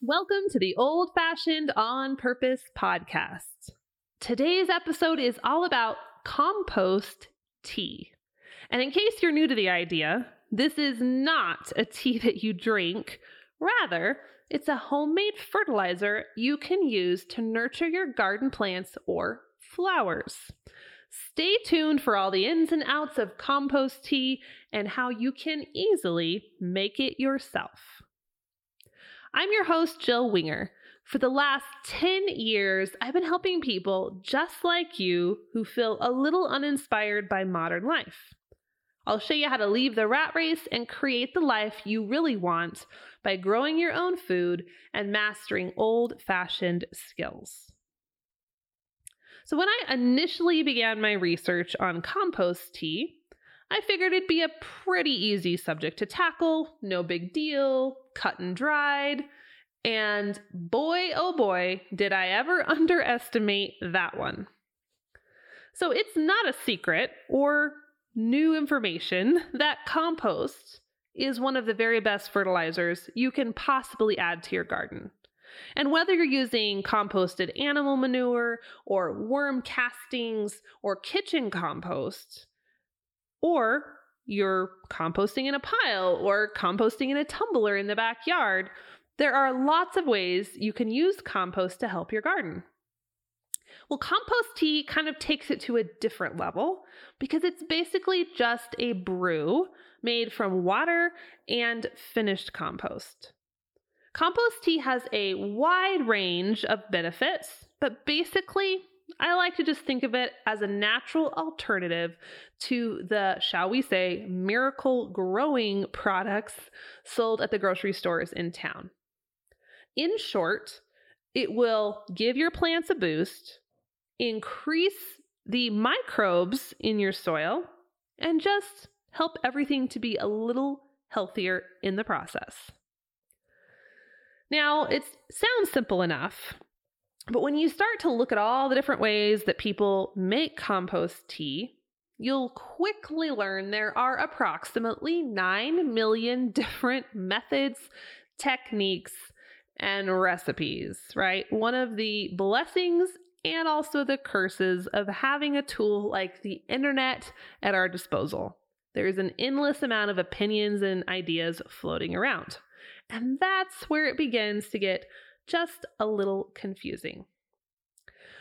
Welcome to the Old Fashioned On Purpose podcast. Today's episode is all about compost tea. And in case you're new to the idea, this is not a tea that you drink. Rather, it's a homemade fertilizer you can use to nurture your garden plants or flowers. Stay tuned for all the ins and outs of compost tea and how you can easily make it yourself. I'm your host, Jill Winger. For the last 10 years, I've been helping people just like you who feel a little uninspired by modern life. I'll show you how to leave the rat race and create the life you really want by growing your own food and mastering old fashioned skills. So, when I initially began my research on compost tea, I figured it'd be a pretty easy subject to tackle, no big deal, cut and dried. And boy, oh boy, did I ever underestimate that one. So it's not a secret or new information that compost is one of the very best fertilizers you can possibly add to your garden. And whether you're using composted animal manure or worm castings or kitchen compost, or you're composting in a pile or composting in a tumbler in the backyard, there are lots of ways you can use compost to help your garden. Well, compost tea kind of takes it to a different level because it's basically just a brew made from water and finished compost. Compost tea has a wide range of benefits, but basically, I like to just think of it as a natural alternative to the, shall we say, Miracle-Growing products sold at the grocery stores in town. In short, it will give your plants a boost, increase the microbes in your soil, and just help everything to be a little healthier in the process. Now, it sounds simple enough, but when you start to look at all the different ways that people make compost tea, you'll quickly learn there are approximately 9 million different methods, techniques, and recipes, right? One of the blessings and also the curses of having a tool like the internet at our disposal. There's an endless amount of opinions and ideas floating around. And that's where it begins to get just a little confusing.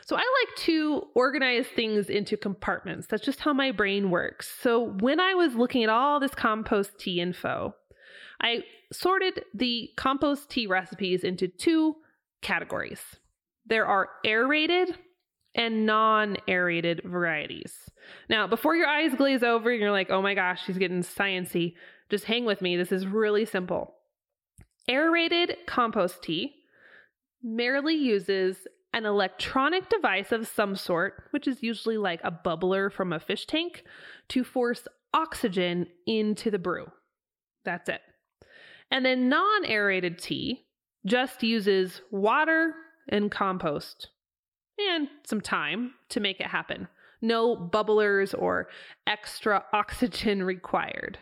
So I like to organize things into compartments. That's just how my brain works. So when I was looking at all this compost tea info, I sorted the compost tea recipes into two categories. There are aerated and non aerated varieties. Now, before your eyes glaze over and you're like, oh my gosh, she's getting sciency, just hang with me. This is really simple. Aerated compost tea merely uses an electronic device of some sort, which is usually like a bubbler from a fish tank, to force oxygen into the brew. That's it. And then non aerated tea just uses water and compost and some time to make it happen. No bubblers or extra oxygen required.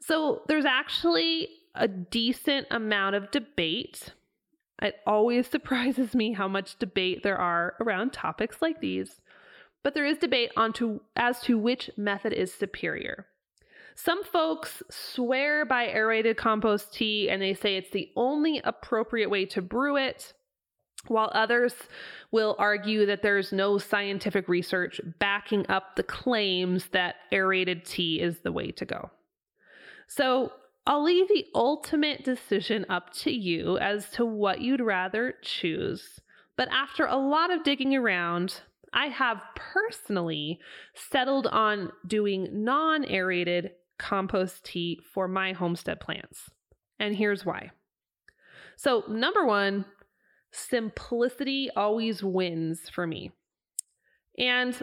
So there's actually a decent amount of debate. It always surprises me how much debate there are around topics like these, but there is debate on to, as to which method is superior. Some folks swear by aerated compost tea and they say it's the only appropriate way to brew it, while others will argue that there's no scientific research backing up the claims that aerated tea is the way to go. So I'll leave the ultimate decision up to you as to what you'd rather choose. But after a lot of digging around, I have personally settled on doing non aerated compost tea for my homestead plants. And here's why. So, number one, simplicity always wins for me. And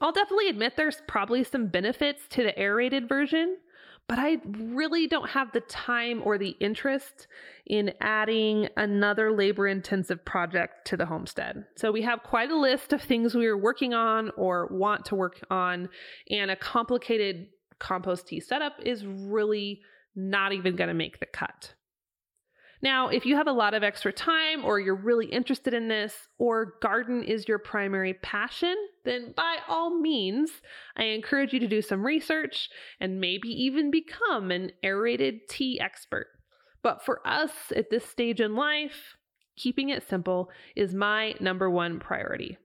I'll definitely admit there's probably some benefits to the aerated version, but I really don't have the time or the interest in adding another labor intensive project to the homestead. So we have quite a list of things we are working on or want to work on, and a complicated compost tea setup is really not even going to make the cut. Now, if you have a lot of extra time or you're really interested in this or garden is your primary passion, then by all means, I encourage you to do some research and maybe even become an aerated tea expert. But for us at this stage in life, keeping it simple is my number one priority.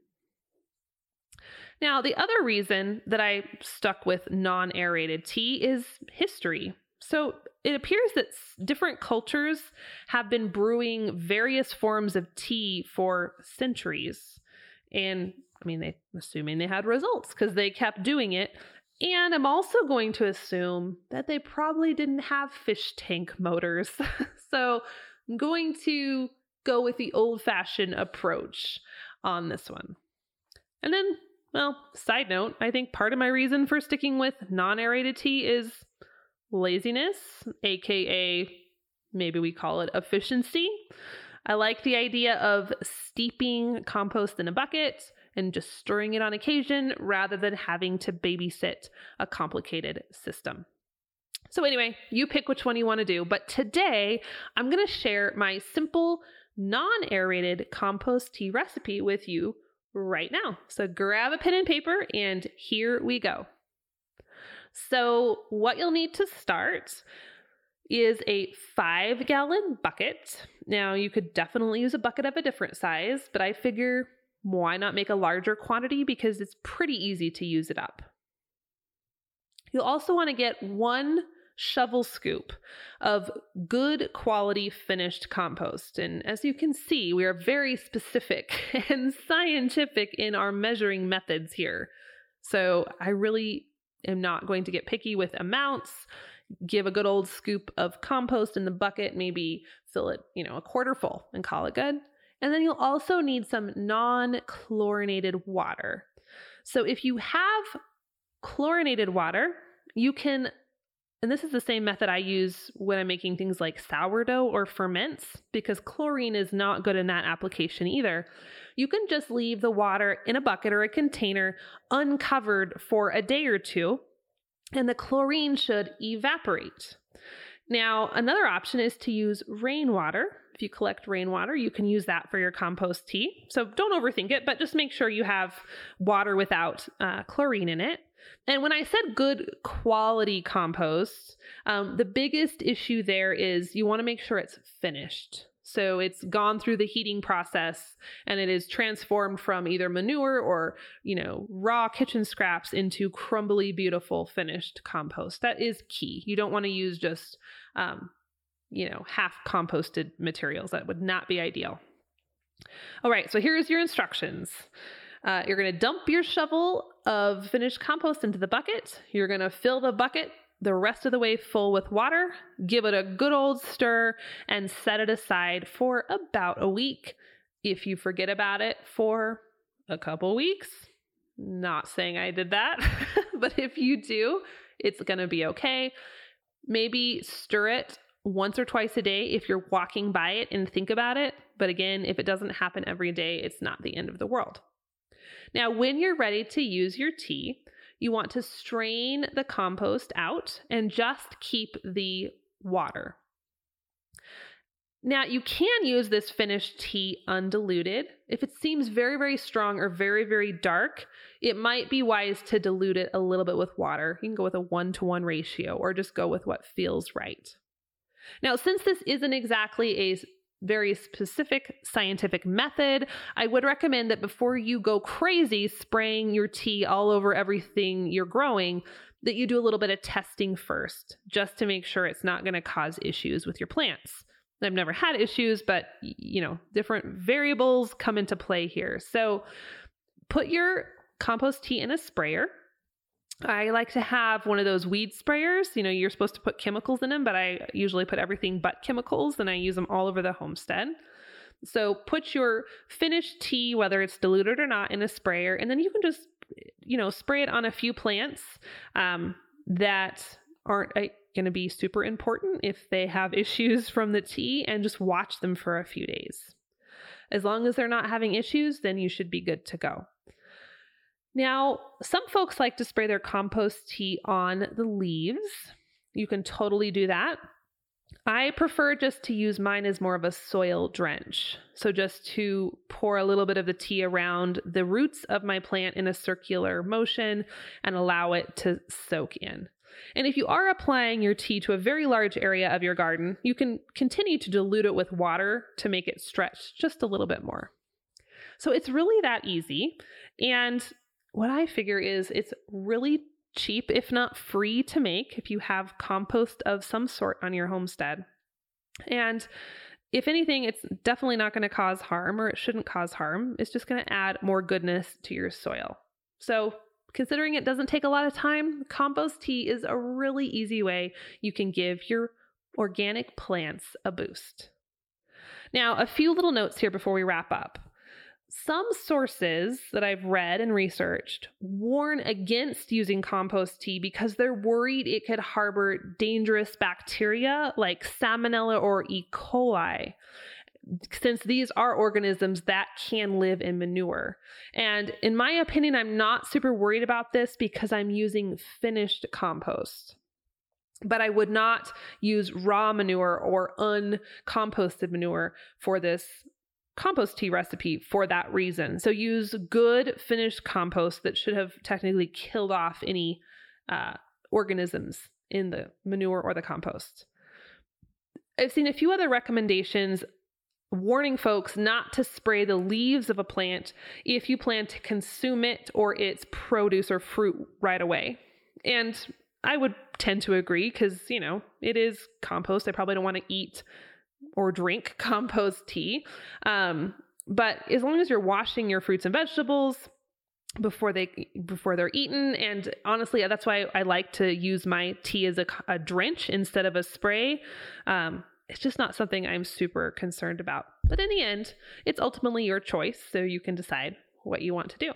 Now, the other reason that I stuck with non aerated tea is history. So it appears that different cultures have been brewing various forms of tea for centuries. And I mean, they assuming they had results because they kept doing it. And I'm also going to assume that they probably didn't have fish tank motors. so I'm going to go with the old fashioned approach on this one. And then, well, side note, I think part of my reason for sticking with non aerated tea is laziness, aka maybe we call it efficiency. I like the idea of steeping compost in a bucket and just stirring it on occasion rather than having to babysit a complicated system. So, anyway, you pick which one you want to do. But today, I'm going to share my simple, non aerated compost tea recipe with you right now. So, grab a pen and paper, and here we go. So, what you'll need to start is a five gallon bucket. Now, you could definitely use a bucket of a different size, but I figure why not make a larger quantity because it's pretty easy to use it up. You'll also want to get one shovel scoop of good quality finished compost. And as you can see, we are very specific and scientific in our measuring methods here. So I really am not going to get picky with amounts. Give a good old scoop of compost in the bucket, maybe fill it, you know, a quarter full and call it good. And then you'll also need some non chlorinated water. So if you have chlorinated water, you can, and this is the same method I use when I'm making things like sourdough or ferments, because chlorine is not good in that application either you can just leave the water in a bucket or a container uncovered for a day or two, and the chlorine should evaporate. Now, another option is to use rainwater. If you collect rainwater, you can use that for your compost tea. So don't overthink it, but just make sure you have water without uh, chlorine in it. And when I said good quality compost, um, the biggest issue there is you want to make sure it's finished. So it's gone through the heating process and it is transformed from either manure or, you know, raw kitchen scraps into crumbly, beautiful finished compost. That is key. You don't want to use just, um, you know, half composted materials. That would not be ideal. All right, so here's your instructions. Uh, you're going to dump your shovel of finished compost into the bucket. You're going to fill the bucket the rest of the way full with water, give it a good old stir, and set it aside for about a week. If you forget about it for a couple weeks, not saying I did that, but if you do, it's going to be okay. Maybe stir it once or twice a day if you're walking by it and think about it. But again, if it doesn't happen every day, it's not the end of the world. Now, when you're ready to use your tea, you want to strain the compost out and just keep the water. Now, you can use this finished tea undiluted. If it seems very, very strong or very, very dark, it might be wise to dilute it a little bit with water. You can go with a one to one ratio or just go with what feels right. Now, since this isn't exactly a very specific scientific method. I would recommend that before you go crazy spraying your tea all over everything you're growing, that you do a little bit of testing first, just to make sure it's not going to cause issues with your plants. I've never had issues, but you know, different variables come into play here. So put your compost tea in a sprayer I like to have one of those weed sprayers. You know, you're supposed to put chemicals in them, but I usually put everything but chemicals and I use them all over the homestead. So put your finished tea, whether it's diluted or not, in a sprayer, and then you can just, you know, spray it on a few plants um, that aren't uh, going to be super important if they have issues from the tea and just watch them for a few days. As long as they're not having issues, then you should be good to go. Now, some folks like to spray their compost tea on the leaves. You can totally do that. I prefer just to use mine as more of a soil drench. So, just to pour a little bit of the tea around the roots of my plant in a circular motion and allow it to soak in. And if you are applying your tea to a very large area of your garden, you can continue to dilute it with water to make it stretch just a little bit more. So, it's really that easy. And what I figure is it's really cheap, if not free, to make if you have compost of some sort on your homestead. And if anything, it's definitely not going to cause harm or it shouldn't cause harm. It's just going to add more goodness to your soil. So, considering it doesn't take a lot of time, compost tea is a really easy way you can give your organic plants a boost. Now, a few little notes here before we wrap up. Some sources that I've read and researched warn against using compost tea because they're worried it could harbor dangerous bacteria like Salmonella or E. coli, since these are organisms that can live in manure. And in my opinion, I'm not super worried about this because I'm using finished compost but I would not use raw manure or uncomposted manure for this compost tea recipe for that reason. So use good finished compost that should have technically killed off any uh, organisms in the manure or the compost. I've seen a few other recommendations warning folks not to spray the leaves of a plant if you plan to consume it or its produce or fruit right away. And I would tend to agree because, you know, it is compost. I probably don't want to eat or drink compost tea. Um, but as long as you're washing your fruits and vegetables before they before they're eaten and honestly that's why i like to use my tea as a, a drench instead of a spray. Um, it's just not something i'm super concerned about. But in the end it's ultimately your choice so you can decide what you want to do.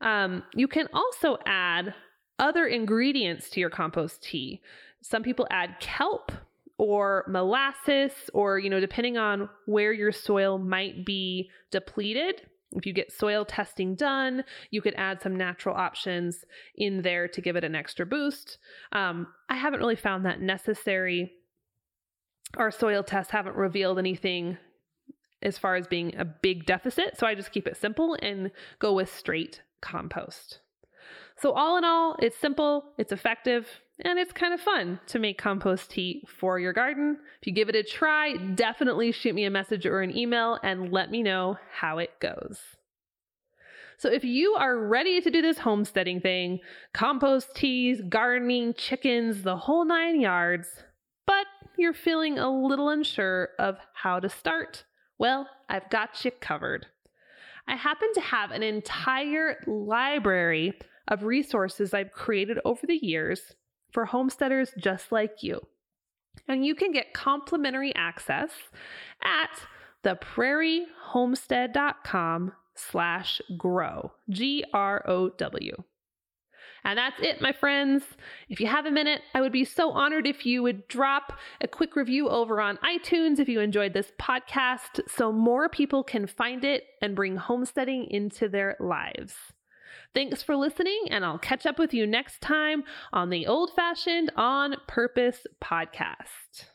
Um, you can also add other ingredients to your compost tea. Some people add kelp or molasses or you know depending on where your soil might be depleted. If you get soil testing done you could add some natural options in there to give it an extra boost. Um, i haven't really found that necessary. Our soil tests haven't revealed anything as far as being a big deficit so i just keep it simple and go with straight compost. So all in all it's simple it's effective and it's kind of fun to make compost tea for your garden. If you give it a try, definitely shoot me a message or an email and let me know how it goes. So, if you are ready to do this homesteading thing, compost teas, gardening, chickens, the whole nine yards, but you're feeling a little unsure of how to start, well, I've got you covered. I happen to have an entire library of resources I've created over the years for homesteaders just like you. And you can get complimentary access at theprairiehomestead.com slash grow, G-R-O-W. And that's it, my friends. If you have a minute, I would be so honored if you would drop a quick review over on iTunes if you enjoyed this podcast so more people can find it and bring homesteading into their lives. Thanks for listening, and I'll catch up with you next time on the Old Fashioned on Purpose podcast.